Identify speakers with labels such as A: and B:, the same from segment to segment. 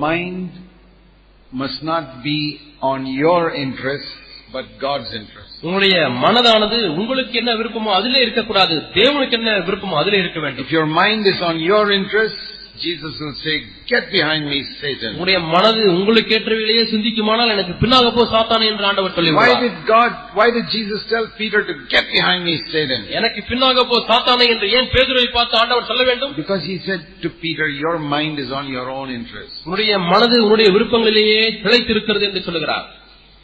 A: mind must not be on your interests, but God's interests.
B: உங்களுடைய மனதானது உங்களுக்கு என்ன விருப்பமோ அதிலே இருக்கக்கூடாது தேவனுக்கு என்ன விருப்பமோ அதிலே இருக்க வேண்டும்
A: If your mind is on your interests, Jesus will say, Get behind me, Satan.
B: உங்களுடைய மனது உங்களுக்கு ஏற்றவைகளையே சிந்திக்குமானால் எனக்கு பின்னாக போ சாத்தானே என்று ஆண்டவர்
A: Why
B: சொல்லுவார்
A: did God, why did Jesus tell Peter to get behind me, Satan?
B: எனக்கு பின்னாக போ சாத்தானே என்று ஏன் பேதுருவை பார்த்து ஆண்டவர் சொல்ல வேண்டும்
A: Because he said to Peter, Your mind is on your own interests.
B: உன்னுடைய மனது உன்னுடைய விருப்பங்களிலேயே திளைத்திருக்கிறது என்று சொல்லுகிறார்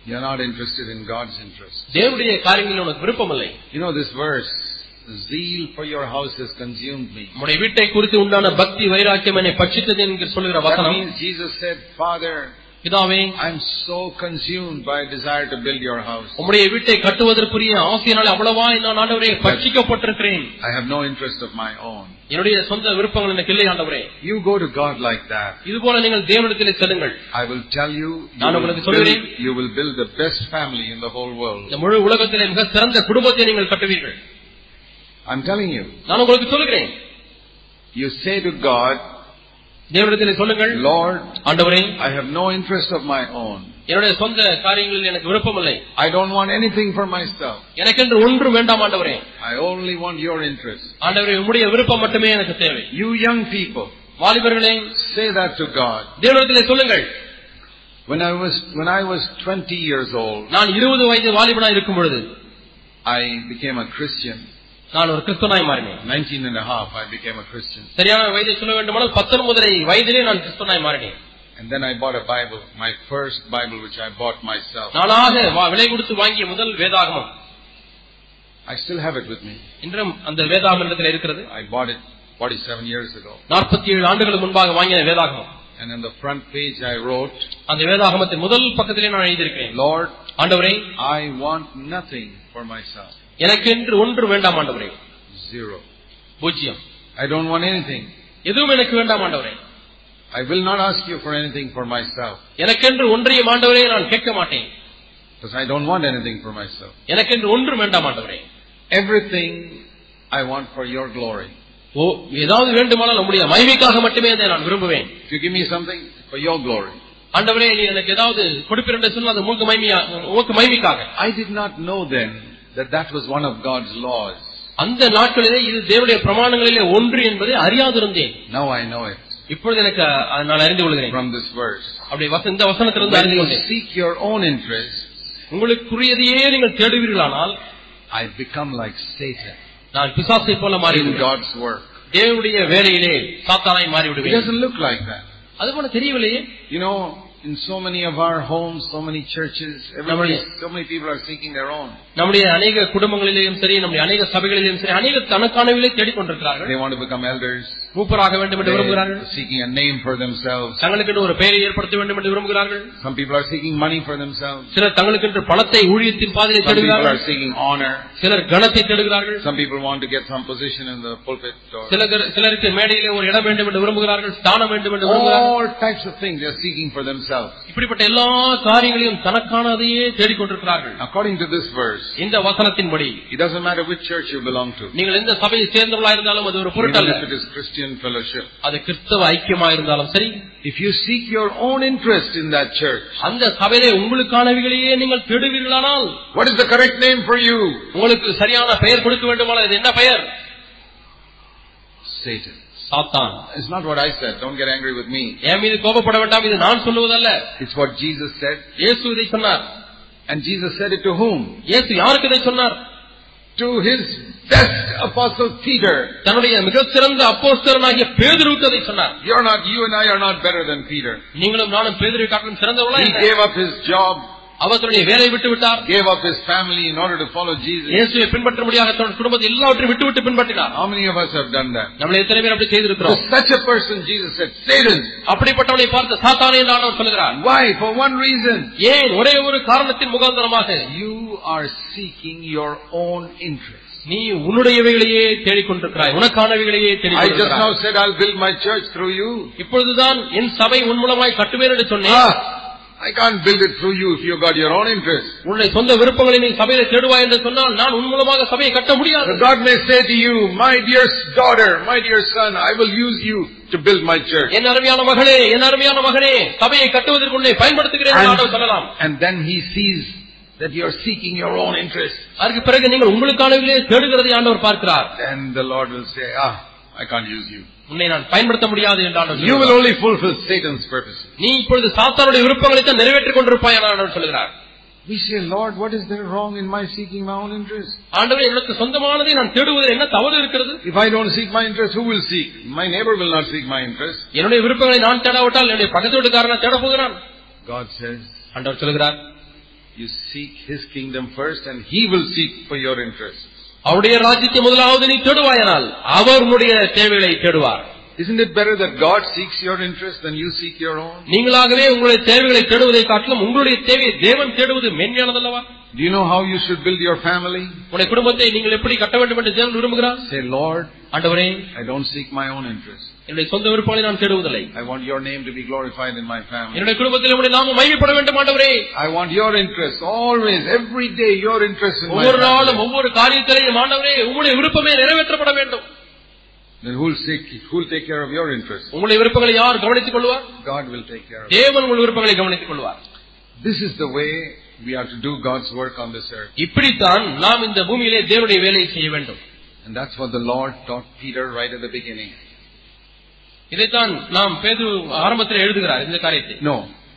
A: You're not interested in God's interests.
B: தேவனுடைய காரியங்களில் உனக்கு விருப்பமில்லை
A: You know this verse, Zeal for your house has consumed me.
B: உன்னுடைய வீட்டை குறித்து உண்டான பக்தி வைராக்கியம் என்னை பட்சித்தது என்று சொல்லுகிற
A: That
B: வசனம்
A: means Jesus said, Father,
B: பிதாவே
A: I'm so consumed by a desire to build your house.
B: உம்முடைய வீட்டை கட்டுவதற்குரிய ஆசையினால் அவ்வளவா நான் ஆண்டவரே பட்சிக்கப்பட்டிருக்கிறேன்
A: I have no interest of my own.
B: என்னுடைய சொந்த விருப்பங்கள் எனக்கு இல்லை ஆண்டவரே
A: You go to God like that.
B: இது போல நீங்கள் தேவனிடத்திலே செல்லுங்கள்
A: I will tell you, you
B: நான்
A: will,
B: உங்களுக்கு
A: build,
B: சொல்கிறேன்.
A: you will build the best family in the whole world.
B: இந்த முழு உலகத்திலே மிக சிறந்த குடும்பத்தை நீங்கள் கட்டுவீர்கள்
A: I'm telling you.
B: நான் உங்களுக்கு சொல்லுகிறேன்
A: You say to God,
B: தேவனிடத்திலே சொல்லுங்கள்
A: Lord,
B: ஆண்டவரே
A: I have no interest of my own.
B: என்னுடைய சொந்த காரியங்களில் எனக்கு விருப்பமில்லை
A: I don't want anything for myself.
B: எனக்கென்று ஒன்று வேண்டாம் ஆண்டவரே
A: I only want your interest.
B: ஆண்டவரே உம்முடைய விருப்பம் மட்டுமே எனக்கு தேவை
A: You young people,
B: வாலிபர்களே
A: say that to God.
B: தேவனிடத்திலே சொல்லுங்கள்
A: When I was, when I was 20 years old,
B: நான் இருபது வயது வாலிபனாய் இருக்கும் பொழுது
A: I became a Christian.
B: நான் ஒரு கிறிஸ்தவனாய் மாறினேன்
A: 19 and a half, I became a Christian.
B: சரியான வயதை சொல்ல வேண்டுமானால் பத்தொன்பதரை வயதிலே நான் கிறிஸ்தவனாய் மாறினேன்
A: And then I bought a Bible, my first Bible which I bought myself.
B: நானாக வா- விலை கொடுத்து வாங்கிய முதல் வேதாகமம்
A: I still have it with me.
B: இன்றும் அந்த வேதாகமம் இடத்தில் இருக்கிறது
A: I bought it 47 years ago.
B: நாற்பத்தி ஏழு ஆண்டுகளுக்கு முன்பாக வாங்கிய வேதாகமம்
A: And on the front page I wrote,
B: அந்த வேதாகமத்தின் முதல் பக்கத்திலே நான் எழுதியிருக்கிறேன்
A: Lord,
B: ஆண்டவரே
A: I want nothing for myself.
B: எனக்கென்று ஒன்று வேண்டாம் ஆண்டவரே
A: Zero.
B: பூஜ்ஜியம்
A: I don't want anything.
B: எதுவும் எனக்கு வேண்டாம் ஆண்டவரே
A: I will not ask you for anything for myself.
B: எனக்கென்று ஒன்றையும் ஆண்டவரே நான் கேட்க மாட்டேன்
A: Because I don't want anything for myself.
B: எனக்கென்று ஒன்று வேண்டாம் ஆண்டவரே
A: Everything I want for your glory.
B: ஓ ஏதாவது வேண்டுமானால் நம்முடைய மகிமைக்காக மட்டுமே அதை நான் விரும்புவேன்
A: If you give me something for your glory.
B: ஆண்டவரே நீ எனக்கு ஏதாவது கொடுப்பீர் என்று சொன்னால் அது உங்களுக்கு மகிமையா உங்களுக்கு மகிமைக்காக
A: I did not know then that that was one of God's laws.
B: அந்த நாட்களிலே இது தேவனுடைய பிரமாணங்களிலே ஒன்று என்பதை அறியாதிருந்தேன்
A: Now I know it
B: இப்பொழுது எனக்கு அஹ், நான் அறிந்து கொள்கிறேன்
A: from this verse.
B: அப்படி வச- இந்த வசனத்திலிருந்து
A: When
B: அறிந்து
A: you
B: கொண்டேன்
A: seek your own interest,
B: உங்களுக்குரியதையே நீங்கள் தேடுவீர்களானால்
A: I become like Satan
B: நான் பிசாசை போல
A: in
B: மாறிவிடுவேன்
A: God's work.
B: தேவனுடைய வேலையிலே சாத்தானாய்
A: It
B: மாறிவிடுவேன்
A: doesn't look like that.
B: அது போல தெரியவில்லையே
A: You know, in so many of our homes, so many churches, everybody, so many people are seeking their own.
B: நம்முடைய அநேக குடும்பங்களிலேயும் சரி நம்முடைய அநேக சபைகளிலேயும் சரி அநேக தனக்கானவிலே தேடிக்கொண்டிருக்கிறார்கள்
A: They want to become elders.
B: மூப்பராக வேண்டும் என்று விரும்புகிறார்கள்
A: They're seeking a name for themselves.
B: தங்களுக்கென்று ஒரு பெயரை ஏற்படுத்த வேண்டும் என்று விரும்புகிறார்கள்
A: Some people are seeking money for themselves.
B: சிலர் தங்களுக்கென்று பணத்தை ஊழியத்தின் பாதையை
A: Some people are
B: தேடுகிறார்கள்
A: seeking honor.
B: சிலர் கணத்தை தேடுகிறார்கள்
A: Some people want to get some position in the pulpit. Or
B: சிலர் சிலருக்கு மேடையிலே ஒரு இடம் வேண்டும் என்று விரும்புகிறார்கள் ஸ்தானம் வேண்டும் என்று விரும்புகிறார்கள்
A: all types of things they're seeking for themselves.
B: இப்படிப்பட்ட எல்லா காரியங்களையும் தனக்கானதையே தேடிக்கொண்டிருக்கிறார்கள்
A: According to this verse,
B: இந்த வசனத்தின்படி
A: it doesn't matter which church you belong to.
B: நீங்கள் எந்த சபையை சேர்ந்தவர்களா இருந்தாலும் அது ஒரு
A: Even
B: பொருட்டல்ல
A: if it is Christian fellowship.
B: அது கிறிஸ்தவ ஐக்கியமா இருந்தாலும் சரி
A: If you seek your own interest in that church,
B: அந்த சபையிலே உங்களுக்கானவைகளையே நீங்கள் தேடுவீர்களானால்
A: what is the correct name for you?
B: உங்களுக்கு சரியான பெயர் கொடுக்க வேண்டுமானால் இது என்ன பெயர்
A: Satan.
B: சாத்தான்
A: It's not what I said. Don't get angry with me.
B: என் மீது கோபப்பட வேண்டாம் இது நான் சொல்லுவதல்ல
A: It's what Jesus said.
B: இயேசு இதை சொன்னார்
A: And Jesus said it to whom?
B: இயேசு யாருக்கு இதை சொன்னார்
A: To his best apostle Peter.
B: தன்னுடைய மிக சிறந்த அப்போஸ்தலனாகிய பேதுருவுக்கு அதை சொன்னார்
A: You're not, you and I are not better than Peter.
B: நீங்களும் நானும் பேதுருவை காட்டிலும் சிறந்தவர்களா
A: He
B: என்ன?
A: gave up his job,
B: அவர் தன்னுடைய வேலையை விட்டு விட்டார்
A: gave up his family in order to follow Jesus.
B: இயேசுவை பின்பற்ற முடியாத தன் குடும்பத்தை எல்லாவற்றையும் விட்டு விட்டு பின்பற்றினார்
A: How many of us have done that?
B: நம்மளை எத்தனை பேர் அப்படி
A: To
B: செய்திருக்கிறோம்
A: such a person, Jesus said, Satan.
B: அப்படிப்பட்டவனை பார்த்து சாத்தானே என்று ஆண்டவர் சொல்லுகிறார்
A: Why? For one reason.
B: ஏன் ஒரே ஒரு காரணத்தின் முகாந்தரமாக
A: You are seeking your own interest.
B: நீ உன்னுடையவைகளையே தேடிக்கொண்டிருக்கிறாய் உனக்கானவைகளையே
A: I just now
B: தேடிக்கொண்டிருக்கிறாய்
A: said I'll build my church through you.
B: இப்பொழுதுதான் என் சபை உன் மூலமாய் கட்டுவேன் என்று சொன்னேன்
A: Ah, I can't build it through you if you got your own interest.
B: உன்னுடைய சொந்த விருப்பங்களை நீ சபையில தேடுவாய் என்று சொன்னால் நான் உன் மூலமாக சபையை கட்ட முடியாது
A: But God may say to you, my dear daughter, my dear son, I will use you to build my church.
B: என் அருமையான மகளே என் அருமையான மகனே சபையை கட்டுவதற்கு உன்னை பயன்படுத்துகிறேன் என்று ஆண்டவர் சொல்லலாம்
A: And, and then he sees that you are seeking your own interest.
B: அதற்கு பிறகு நீங்கள் உங்களுக்கானவிலே தேடுகிறதை ஆண்டவர் பார்க்கிறார்
A: Then the Lord will say, ah, I can't use you.
B: உன்னை நான் பயன்படுத்த முடியாது என்று ஆண்டவர்
A: You will
B: சொல்கிறார்.
A: only fulfill Satan's purposes.
B: நீ இப்பொழுது சாத்தானுடைய விருப்பங்களை தான் நிறைவேற்றிக் கொண்டிருப்பாய் என ஆண்டவர் சொல்கிறார்
A: We say, Lord, what is there wrong in my seeking my own interest?
B: ஆண்டவர் எனக்கு சொந்தமானதை நான் தேடுவதில் என்ன தவறு இருக்கிறது
A: If I don't seek my interest, who will seek? My neighbor will not seek my interest.
B: என்னுடைய விருப்பங்களை நான் தேடாவிட்டால் என்னுடைய பக்கத்து வீட்டுக்காரனை தேட போகிறான்
A: God says,
B: ஆண்டவர் சொல்கிறார்
A: you seek his kingdom first and he will seek for your interest.
B: அவருடைய ராஜ்யத்தை முதலாவது நீ தேடுவாயனால் அவர் உன்னுடைய தேவைகளை தேடுவார்
A: Isn't it better that God seeks your interest than you seek your own?
B: நீங்களாகவே உங்களுடைய தேவைகளை தேடுவதை காட்டிலும் உங்களுடைய தேவையை தேவன் தேடுவது மேன்மையானதல்லவா
A: Do you know how you should build your family?
B: உங்களுடைய குடும்பத்தை நீங்கள் எப்படி கட்ட வேண்டும் என்று தேவன் விரும்புகிறார்
A: Say, Lord,
B: ஆண்டவரே
A: I don't seek my own interest.
B: என்னுடைய சொந்த விருப்பங்களை நான் தேடுவதில்லை
A: I want your name to be glorified in my family.
B: என்னுடைய குடும்பத்தில் உங்களுடைய நாமம் மையப்பட வேண்டும் ஆண்டவரே
A: I want your interest, always, every day, your interest in my
B: ஒவ்வொரு நாளும்
A: family.
B: ஒவ்வொரு காரியத்திலையும் ஆண்டவரே உங்களுடைய விருப்பமே நிறைவேற்றப்பட வேண்டும்
A: Then who will take, who will take care of your interest?
B: உங்களுடைய விருப்பங்களை யார் கவனித்துக் கொள்வார்
A: God will take care of it.
B: தேவன் உங்கள் விருப்பங்களை கவனித்துக் கொள்வார்
A: This is the way we are to do God's work on this earth.
B: இப்படித்தான் நாம் இந்த பூமியிலே தேவனுடைய வேலையை செய்ய வேண்டும்
A: And that's what the Lord taught Peter right at the beginning.
B: இதைத்தான் நாம் பேது ஆரம்பத்தில் எழுதுகிறார் இந்த காரியத்தை
A: No,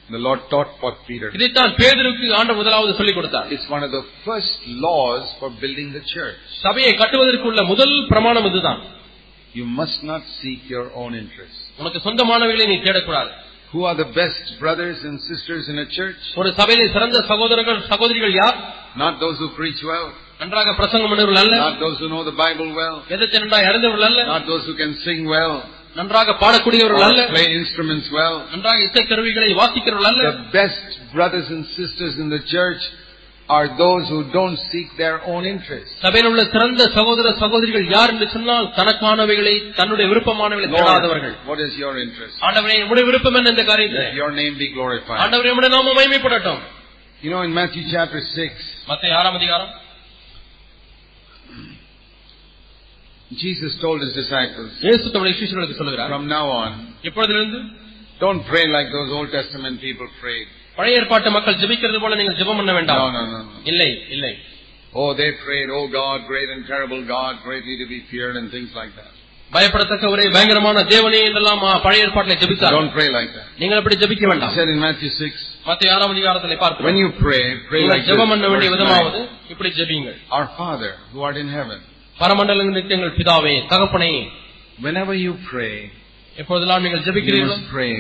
A: the Lord taught what Peter.
B: இதைத்தான் பேதருக்கு ஆண்ட முதலாவது சொல்லிக் கொடுத்தார்
A: It's one of the first laws for building the church.
B: சபையை கட்டுவதற்குள்ள முதல் பிரமாணம் இதுதான்
A: You must not seek your own interests.
B: உனக்கு சொந்தமானவைகளை நீ தேடக்கூடாது
A: Who are the best brothers and sisters in a church?
B: ஒரு சபையிலே சிறந்த சகோதரர்கள் சகோதரிகள் யார்
A: Not those who preach well,
B: நன்றாக பிரசங்கம் பண்ணுவர்கள் அல்ல
A: not those who know the Bible well,
B: வேதத்தை நன்றாக அறிந்தவர்கள் அல்ல
A: not those who can sing well,
B: நன்றாக பாடக்கூடியவர்கள் அல்ல
A: or play instruments well.
B: நன்றாக இசைக்கருவிகளை வாசிக்கிறவர்கள் அல்ல
A: The best brothers and sisters in the church are those who don't seek their own interests.
B: சபையில் உள்ள சிறந்த சகோதர சகோதரிகள் யார் என்று சொன்னால் தனக்கானவைகளை தன்னுடைய விருப்பமானவைகளை தேடாதவர்கள்
A: Lord, what is your interest?
B: ஆண்டவரே உடைய விருப்பம் என்ன இந்த
A: Let
B: காரியத்தில்
A: your name be glorified.
B: ஆண்டவரே உடைய நாம மகிமைப்படட்டும்
A: You know, in Matthew chapter 6,
B: மத்த ஆறாம் அதிகாரம்
A: Jesus told his disciples,
B: இயேசு தம்முடைய சிஷ்யர்களுக்கு சொல்லுகிறார்
A: from now on,
B: இப்பொழுதிலிருந்து
A: don't pray like those Old Testament people prayed.
B: பழைய ஏற்பாட்டு மக்கள் ஜெபிக்கிறது போல நீங்கள் ஜெபம் பண்ண
A: No,
B: வேண்டாம்
A: no, no, no.
B: இல்லை இல்லை
A: Oh, they prayed, oh God, great and terrible God, greatly to be feared and things like that.
B: பயப்படத்தக்க ஒரே பயங்கரமான தேவனே என்றெல்லாம் ஆ, பழைய ஏற்பாட்டில் ஜெபித்தார்
A: Don't pray like that.
B: நீங்கள் அப்படி ஜெபிக்க
A: He
B: வேண்டாம்
A: said in Matthew 6,
B: மத்த ஆறாம் அதிகாரத்தில்
A: when
B: பார்க்கிறோம்
A: you pray, pray
B: நீங்கள்
A: like this.
B: ஜெபம் பண்ண வேண்டிய
A: verse
B: விதமாவது
A: 9.
B: இப்படி ஜெபியுங்கள்
A: Our Father, who art in heaven,
B: பரமண்டலங்களுக்கு எங்கள் பிதாவே தகப்பனே
A: whenever you pray,
B: எப்பொழுதெல்லாம் நீங்கள்
A: you
B: ஜெபிக்கிறீர்களோ
A: must pray,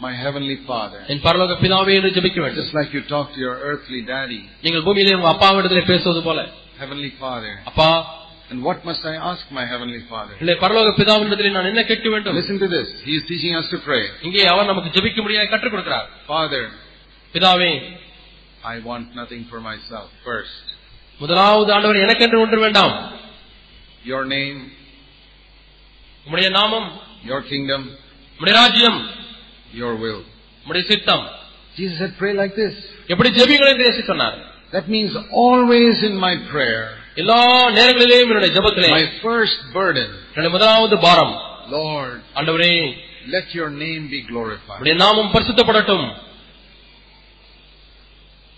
A: my heavenly Father.
B: என் பரலோக பிதாவே என்று ஜெபிக்க வேண்டும்
A: Just like you talk to your earthly daddy,
B: நீங்கள் பூமியிலே உங்க அப்பாவிடத்திலே பேசுவது போல
A: heavenly Father.
B: அப்பா
A: And what must I ask my heavenly Father?
B: இல்லை பரலோக பிதாவிடத்திலே நான் என்ன கேட்க வேண்டும்
A: Listen to this. He is teaching us to pray.
B: இங்கே அவர் நமக்கு ஜெபிக்க முடியாது கற்றுக் கொடுக்கிறார்
A: Father,
B: பிதாவே
A: I want nothing for myself first.
B: முதலாவது ஆண்டவர் எனக்கென்று ஒன்று வேண்டாம்
A: Your name,
B: உம்முடைய நாமம்
A: your kingdom,
B: உம்முடைய ராஜ்யம்
A: your will.
B: உம்முடைய சித்தம்
A: Jesus said, pray like this.
B: எப்படி ஜெபிங்கள் என்று இயேசு சொன்னார்
A: That means always in my prayer,
B: எல்லா நேரங்களிலேயும் என்னுடைய ஜெபத்திலே
A: my first burden,
B: என்னுடைய முதலாவது பாரம்
A: Lord,
B: ஆண்டவரே
A: let your name be glorified.
B: உடைய நாமம் பரிசுத்தப்படட்டும்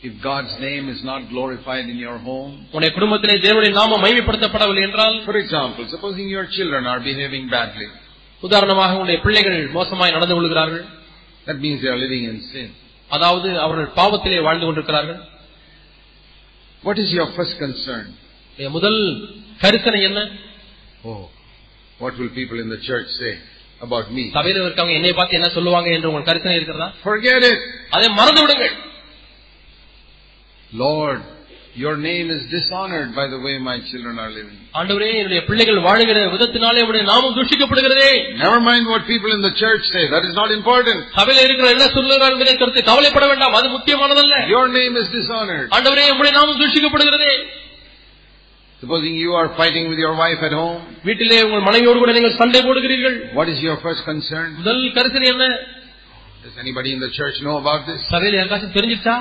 A: If God's name is not glorified in your home,
B: உடைய குடும்பத்திலே தேவனுடைய நாமம் மைமைப்படுத்தப்படவில்லை என்றால்
A: for example, supposing your children are behaving badly,
B: உதாரணமாக உடைய பிள்ளைகள் மோசமாய் நடந்து கொள்கிறார்கள்
A: that means they are living in sin.
B: அதாவது அவர்கள் பாவத்திலே வாழ்ந்து கொண்டிருக்கிறார்கள்
A: What is your first concern?
B: உடைய முதல் கரிசனை என்ன
A: Oh, what will people in the church say about me?
B: சபையில் இருக்கவங்க என்னை பார்த்து என்ன சொல்லுவாங்க என்று உங்கள் கரிசனை இருக்கிறதா
A: Forget it.
B: அதை மறந்து விடுங்கள்
A: Lord, your name is dishonored by the way my children are living.
B: ஆண்டவரே என்னுடைய பிள்ளைகள் வாழுகிற விதத்தினாலே உடைய நாமம் தூஷிக்கப்படுகிறதே
A: Never mind what people in the church say. That is not important.
B: சபையில இருக்கிற என்ன சொல்லுகிறார்கள் என்பதை குறித்து கவலைப்பட வேண்டாம் அது முக்கியமானதல்ல
A: Your name is dishonored.
B: ஆண்டவரே உடைய நாமம் தூஷிக்கப்படுகிறதே
A: Supposing you are fighting with your wife at home,
B: வீட்டிலே உங்கள் மனைவியோடு கூட நீங்கள் சண்டை போடுகிறீர்கள்
A: what is your first concern?
B: முதல் கரிசனை என்ன
A: Does anybody in the church know about this?
B: சபையில யாருக்காச்சும் தெரிஞ்சிச்சா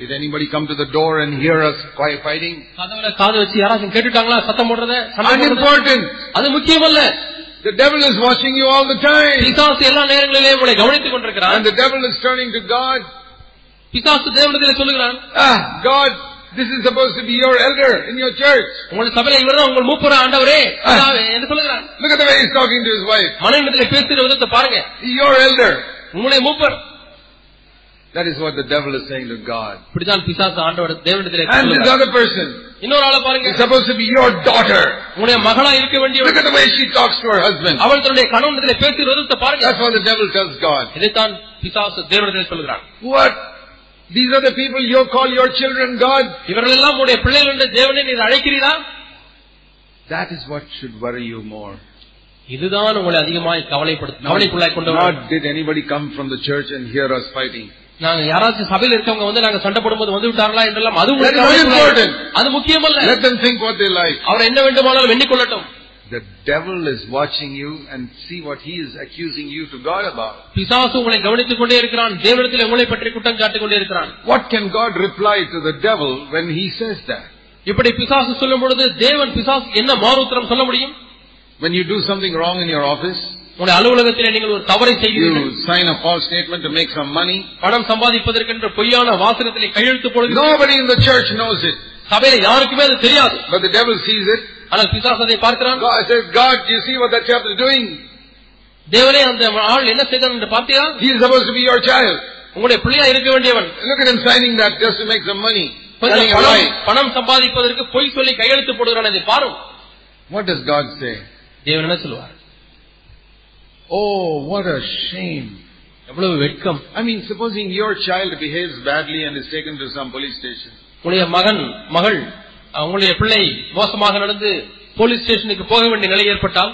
A: Did anybody come to the door and hear us quiet fighting?
B: கதவுல காது வச்சு யாராச்சும் கேட்டுட்டாங்களா சத்தம் போடுறத சண்டை போடுறத?
A: Unimportant.
B: அது முக்கியமல்ல
A: The devil is watching you all the time.
B: பிசாசு எல்லா நேரங்களிலேயும் உங்களை கவனித்துக் கொண்டிருக்கிறான்
A: And the devil is turning to God.
B: பிசாசு தேவனத்தில் சொல்லுகிறான்
A: Ah, God, this is supposed to be your elder in your church.
B: உங்கள் சபையில இவர்தான் உங்கள் மூப்பர ஆண்டவரே பிதாவே என்று சொல்லுகிறான்
A: Look at the way he's talking to his wife.
B: மனைவிடத்தில் பேசுகிற விதத்தை பாருங்க
A: Your elder.
B: உங்களுடைய மூப்பர்
A: That is what the devil is saying to God.
B: இப்படிதான் பிசாசு ஆண்டவர் தேவனிடத்தில்
A: And this other person
B: இன்னொரு ஆளை பாருங்க
A: is supposed to be your daughter.
B: உங்களுடைய மகளா இருக்க
A: Look
B: வேண்டிய
A: at the way she talks to her husband.
B: அவள் தன்னுடைய கணவனிடத்தில் பேசுகிற விதத்தை பாருங்க
A: That's what the devil tells God.
B: இதைத்தான் பிசாசு தேவனிடத்தில் சொல்லுகிறான்
A: What? These are the people you call your children, God?
B: இவர்கள் எல்லாம் உடைய பிள்ளைகள் என்று தேவனை நீர் அழைக்கிறீரா
A: That is what should worry you more.
B: இதுதான் உங்களை அதிகமாய் கவலைப்படுத்த கவலைக்குள்ளாய் கொண்டு வரும்.
A: Not did anybody come from the church and hear us fighting.
B: நாங்க யாராச்சும் சபையில் இருக்கவங்க வந்து நாங்க சண்டை போடும்போது வந்து விட்டாங்களா என்றெல்லாம் அது உங்களுக்கு
A: That is not
B: கவலைக்குள்ளாய்.
A: important.
B: அது முக்கியமல்ல
A: Let them think what they like.
B: அவர் என்ன வேண்டுமானாலும் எண்ணிக்கொள்ளட்டும்
A: The devil is watching you and see what he is accusing you to God about.
B: பிசாசு உங்களை கவனித்துக் கொண்டே இருக்கிறான் தேவனிடத்தில் உங்களை பற்றி குற்றம் சாட்டிக் கொண்டே இருக்கிறான்
A: What can God reply to the devil when he says that?
B: இப்படி பிசாசு சொல்லும் பொழுது தேவன் பிசாசு என்ன மாறுத்திரம் சொல்ல முடியும்
A: When you do something wrong in your office,
B: உங்களுடைய அலுவலகத்திலே நீங்கள் ஒரு தவறை செய்கிறீர்கள்
A: you sign a false statement to make some money.
B: பணம் சம்பாதிப்பதற்கென்ற பொய்யான வாசகத்திலே கையெழுத்து போடுகிறீர்கள்
A: Nobody in the church knows it,
B: சபையில யாருக்குமே அது தெரியாது
A: but the devil sees it.
B: ஆனால் பிசாசு அதை பார்க்கிறான்
A: God says, God, do you see what that chap is doing?
B: தேவனே அந்த ஆள் என்ன செய்தான் என்று பார்த்தியா
A: He is supposed to be your child.
B: உங்களுடைய பிள்ளையா இருக்க வேண்டியவன்
A: Look at him signing that just to make some money.
B: கொஞ்சம்
A: Telling a
B: பணம்
A: lie.
B: பணம் சம்பாதிப்பதற்கு பொய் சொல்லி கையெழுத்து போடுகிறான் அதை பாரும்
A: What does God say?
B: தேவன் என்ன சொல்லுவார்
A: Oh, what a shame.
B: எவ்வளவு வெட்கம்
A: I mean, supposing your child behaves badly and is taken to some police station.
B: உங்களுடைய மகன் மகள் அஹ், உங்களுடைய பிள்ளை மோசமாக நடந்து போலீஸ் ஸ்டேஷனுக்கு போக வேண்டிய நிலை ஏற்பட்டால்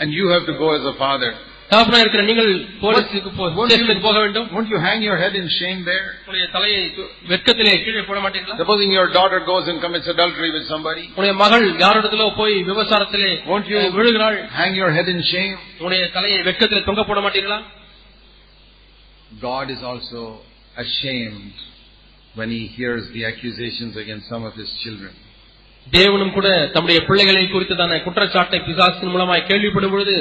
A: And you have to go as a father.
B: தகப்பனா இருக்கிற நீங்கள் போலீஸுக்கு போ-
A: Won't
B: ஸ்டேஷனுக்கு போக வேண்டும்
A: Won't you hang your head in shame there?
B: உங்களுடைய தலையை து- வெட்கத்திலே கீழே போட மாட்டீங்களா
A: Supposing your daughter goes and commits adultery with somebody.
B: உங்களுடைய மகள் யாரிடத்திலோ போய் விபச்சாரத்திலே
A: Won't you
B: ah, விழுகிறாள்
A: hang your head in shame?
B: உங்களுடைய தலையை வெட்கத்திலே தொங்க போட மாட்டீங்களா
A: God is also ashamed when he hears the accusations against some of his children.
B: தேவனும் கூட தம்முடைய பிள்ளைகளை குறித்ததான குற்றச்சாட்டை பிசாசின் மூலமாய் கேள்விப்படும் பொழுது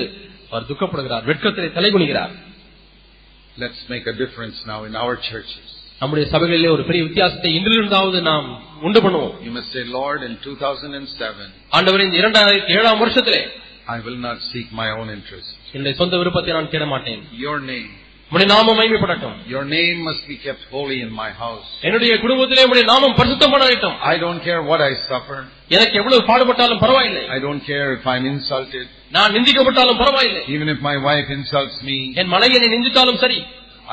B: அவர் துக்கப்படுகிறார் வெட்கத்திலே தலைகுனிகிறார்
A: Let's make a difference now in our churches.
B: நம்முடைய சபைகளிலே ஒரு பெரிய வித்தியாசத்தை இன்றிலிருந்தாவது நாம் உண்டு பண்ணுவோம்
A: You must say, Lord, in 2007,
B: ஆண்டவர் இந்த இரண்டாயிரத்தி ஏழாம் வருஷத்திலே
A: I will not seek my own interest.
B: என்னுடைய சொந்த விருப்பத்தை நான் தேட மாட்டேன்
A: Your name,
B: உடைய நாமம் மைமைப்படட்டும்
A: your name must be kept holy in my house.
B: என்னுடைய குடும்பத்திலே உடைய நாமம் பரிசுத்தமானட்டும்
A: I don't care what I suffer.
B: எனக்கு எவ்வளவு பாடுபட்டாலும் பரவாயில்லை
A: I don't care if I'm insulted.
B: நான் நிந்திக்கப்பட்டாலும் பரவாயில்லை
A: Even if my wife insults me,
B: என் மனைவி என்னை நிந்தித்தாலும் சரி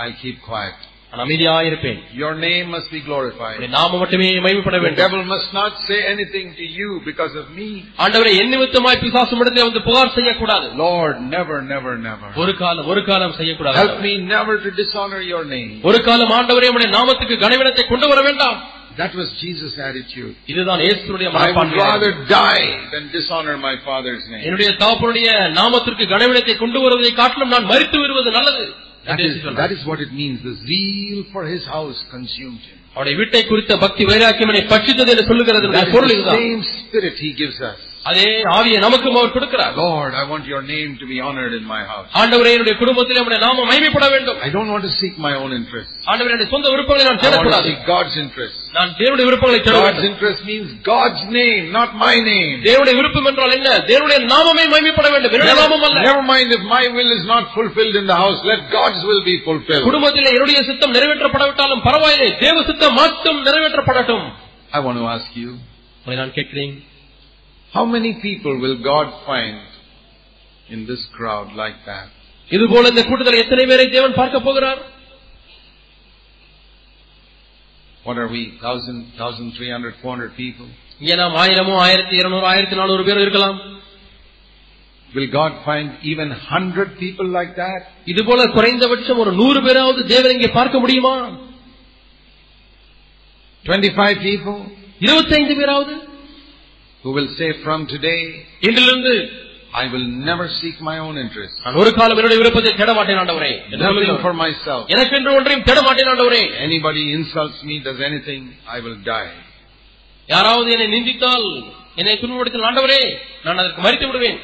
A: I'll keep quiet.
B: நான் அமைதியாயிருப்பேன்
A: Your name must be glorified.
B: உடைய நாமம் மட்டுமே மைமைப்பட
A: The
B: வேண்டும்
A: devil must not say anything to you because of me.
B: ஆண்டவரை என் நிமித்தமாய் பிசாசு இடத்திலே வந்து புகார் செய்யக்கூடாது
A: Lord, never, never, never.
B: ஒரு காலம் ஒரு காலம் செய்யக்கூடாது
A: Help me never to dishonor your name.
B: ஒரு காலம் ஆண்டவரே உடைய நாமத்துக்கு கனவினத்தை கொண்டு வர வேண்டாம்
A: That was Jesus' attitude.
B: இதுதான் இயேசுடைய
A: I would
B: மனப்பான்மை
A: rather die than dishonor my Father's name.
B: என்னுடைய தகப்பனுடைய நாமத்திற்கு கனவினத்தை கொண்டு வருவதை காட்டிலும் நான் மறித்து வருவது நல்லது
A: That
B: என்று
A: is,
B: இயேசு சொன்னார்.
A: that is what it means. The zeal for his house consumed him.
B: அவருடைய வீட்டை குறித்த பக்தி வைராக்கியம் என்னை பட்சித்தது என்று சொல்லுகிறது
A: That is
B: பொருள்
A: the
B: இதுதான்
A: same spirit he gives us.
B: அதே ஆவியை நமக்கும் அவர் கொடுக்கிறார்
A: Lord, I want your name to be honored in my house.
B: ஆண்டவரே என்னுடைய குடும்பத்திலே உடைய நாமம் மைமைப்பட வேண்டும்
A: I don't want to seek my own interest.
B: ஆண்டவரே என்னுடைய சொந்த விருப்பங்களை நான்
A: I want to
B: தேடக்கூடாது
A: seek God's interest.
B: நான் தேவனுடைய விருப்பங்களை தேட
A: God's
B: வேண்டும்
A: interest means God's name, not my name.
B: தேவனுடைய விருப்பம் என்றால் என்ன தேவனுடைய நாமமே மைமைப்பட வேண்டும் என்னுடைய நாமம்
A: Never,
B: அல்ல
A: never mind if my will is not fulfilled in the house. Let God's will be fulfilled.
B: குடும்பத்திலே என்னுடைய சித்தம் நிறைவேற்றப்படாவிட்டாலும் பரவாயில்லை தேவ சித்தம் மட்டும் நிறைவேற்றப்படட்டும்
A: I want to ask you,
B: உங்களை நான் கேட்கிறேன்
A: how many people will God find in this crowd like that?
B: இது போல இந்த கூட்டத்தில் எத்தனை பேரை தேவன் பார்க்க போகிறார்
A: What are we? Thousand, thousand, three hundred, four hundred people?
B: இங்கே நாம் ஆயிரமோ ஆயிரத்தி இருநூறு ஆயிரத்தி நானூறு பேர் இருக்கலாம்
A: Will God find even hundred people like that?
B: இது போல குறைந்தபட்சம் ஒரு நூறு பேராவது தேவன் இங்கே பார்க்க முடியுமா
A: Twenty-five people
B: இருபத்தைந்து பேராவது
A: who will say from today,
B: இன்றிலிருந்து
A: I will never seek my own interest.
B: நான் ஒரு காலம் என்னுடைய விருப்பத்தை தேட மாட்டேன் ஆண்டவரே என்று
A: Nothing
B: சொல்லுகிறவர்.
A: for myself.
B: எனக்கென்று ஒன்றையும் தேட மாட்டேன் ஆண்டவரே
A: Anybody insults me, does anything, I will die.
B: யாராவது என்னை நிந்தித்தால் என்னை துன்பப்படுத்தினால் ஆண்டவரே நான் அதற்கு மறித்து விடுவேன்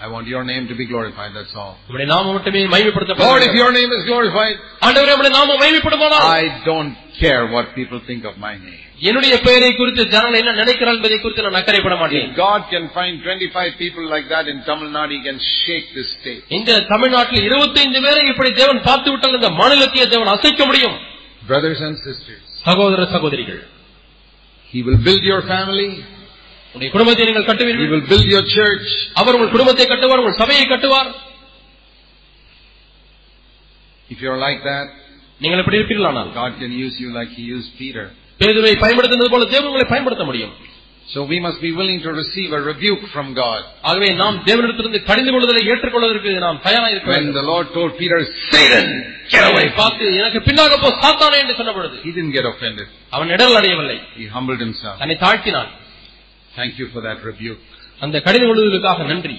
A: I want your name to be glorified, that's all. Lord, if your name is glorified, I don't care what people think of my name.
B: என்னுடைய பெயரை குறித்து ஜனங்கள் என்ன நினைக்கிறார் என்பதை குறித்து நான் அக்கறைப்பட மாட்டேன்
A: God can find 25 people like that in Tamil Nadu, He can shake this state.
B: இந்த தமிழ்நாட்டில் 25 பேரை இப்படி தேவன் பார்த்து விட்டால் இந்த மாநிலத்தையே தேவன் அசைக்க முடியும்
A: Brothers and sisters,
B: சகோதர சகோதரிகள்
A: He will build your family,
B: உங்களுடைய குடும்பத்தை நீங்கள்
A: He
B: கட்டுவீர்கள்
A: will build your church,
B: அவர் உங்கள் குடும்பத்தை கட்டுவார் உங்கள் சபையை கட்டுவார்
A: If you're like that,
B: நீங்கள் இப்படி இருப்பீர்களானால்
A: God can use you like He used Peter.
B: பேதுவை பயன்படுத்தினது போல தேவன் உங்களை பயன்படுத்த முடியும்
A: So we must be willing to receive a rebuke from God.
B: ஆகவே நாம் தேவனிடத்திலிருந்து கடிந்து கொள்வதை ஏற்றுக்கொள்வதற்கு நாம் தயாராக இருக்க
A: When
B: வேண்டும்
A: the Lord told Peter, Satan, get away
B: அவரை பார்த்து எனக்கு பின்னாக போ சாத்தானே என்று சொன்ன பொழுது
A: He didn't get offended.
B: அவன் இடல் அடையவில்லை
A: He humbled himself.
B: தன்னை தாழ்த்தினான்
A: Thank you for that rebuke.
B: அந்த கடிந்து கொள்வதற்காக நன்றி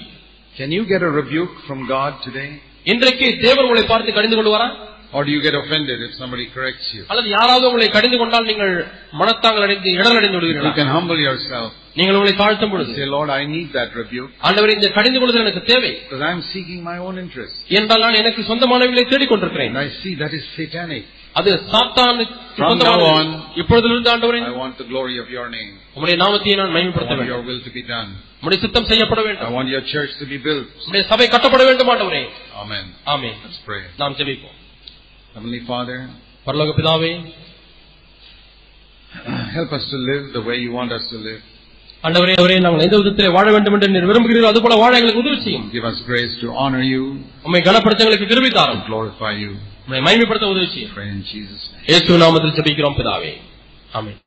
A: Can you get a rebuke from God today?
B: இன்றைக்கு தேவன் உங்களை பார்த்து கடிந்து கொள்வாரா
A: Or do you get offended if somebody corrects you?
B: அல்லது யாராவது உங்களை கடிந்து கொண்டால் நீங்கள் மனத்தாங்கள் அடைந்து இடல் அடைந்து
A: You
B: விடுவீர்களா
A: can humble yourself.
B: நீங்கள் உங்களை தாழ்த்தும் பொழுது
A: Say, Lord, I need that rebuke
B: ஆண்டவர் இந்த கடிந்து கொள்வது எனக்கு தேவை
A: because I'm seeking my own interest.
B: என்றால் நான் எனக்கு சொந்தமானவர்களை தேடிக் கொண்டிருக்கிறேன்
A: And I see that is satanic.
B: அது சாத்தானுக்கு
A: From now
B: சொந்தமானது.
A: on,
B: இப்பொழுதிலிருந்து ஆண்டவரே
A: I want the glory of your name.
B: உங்களுடைய நாமத்தையே நான்
A: I
B: மகிமைப்படுத்த
A: want
B: வேண்டும்
A: your will to be done.
B: உங்களுடைய சித்தம் செய்யப்பட
A: I
B: வேண்டும்
A: want your church to be built.
B: உங்களுடைய சபை கட்டப்பட வேண்டும் ஆண்டவரே
A: Amen.
B: ஆமே
A: Let's pray.
B: நாம் ஜெபிப்போம்
A: Heavenly Father,
B: பரலோக பிதாவே
A: help us to live the way you want us to live.
B: ஆண்டவரே அவரே நாங்கள் எந்த விதத்திலே வாழ வேண்டும் என்று நீர் விரும்புகிறீர்கள் அதுபோல வாழ எங்களுக்கு உதவி செய்யும்
A: Give us grace to honor you,
B: உண்மை கனப்படுத்த எங்களுக்கு கிருபை தாரும்
A: to glorify you.
B: உண்மை மகிமைப்படுத்த உதவி செய்யும்
A: Pray in Jesus' name.
B: இயேசு நாமத்தில் ஜெபிக்கிறோம் பிதாவே ஆமென்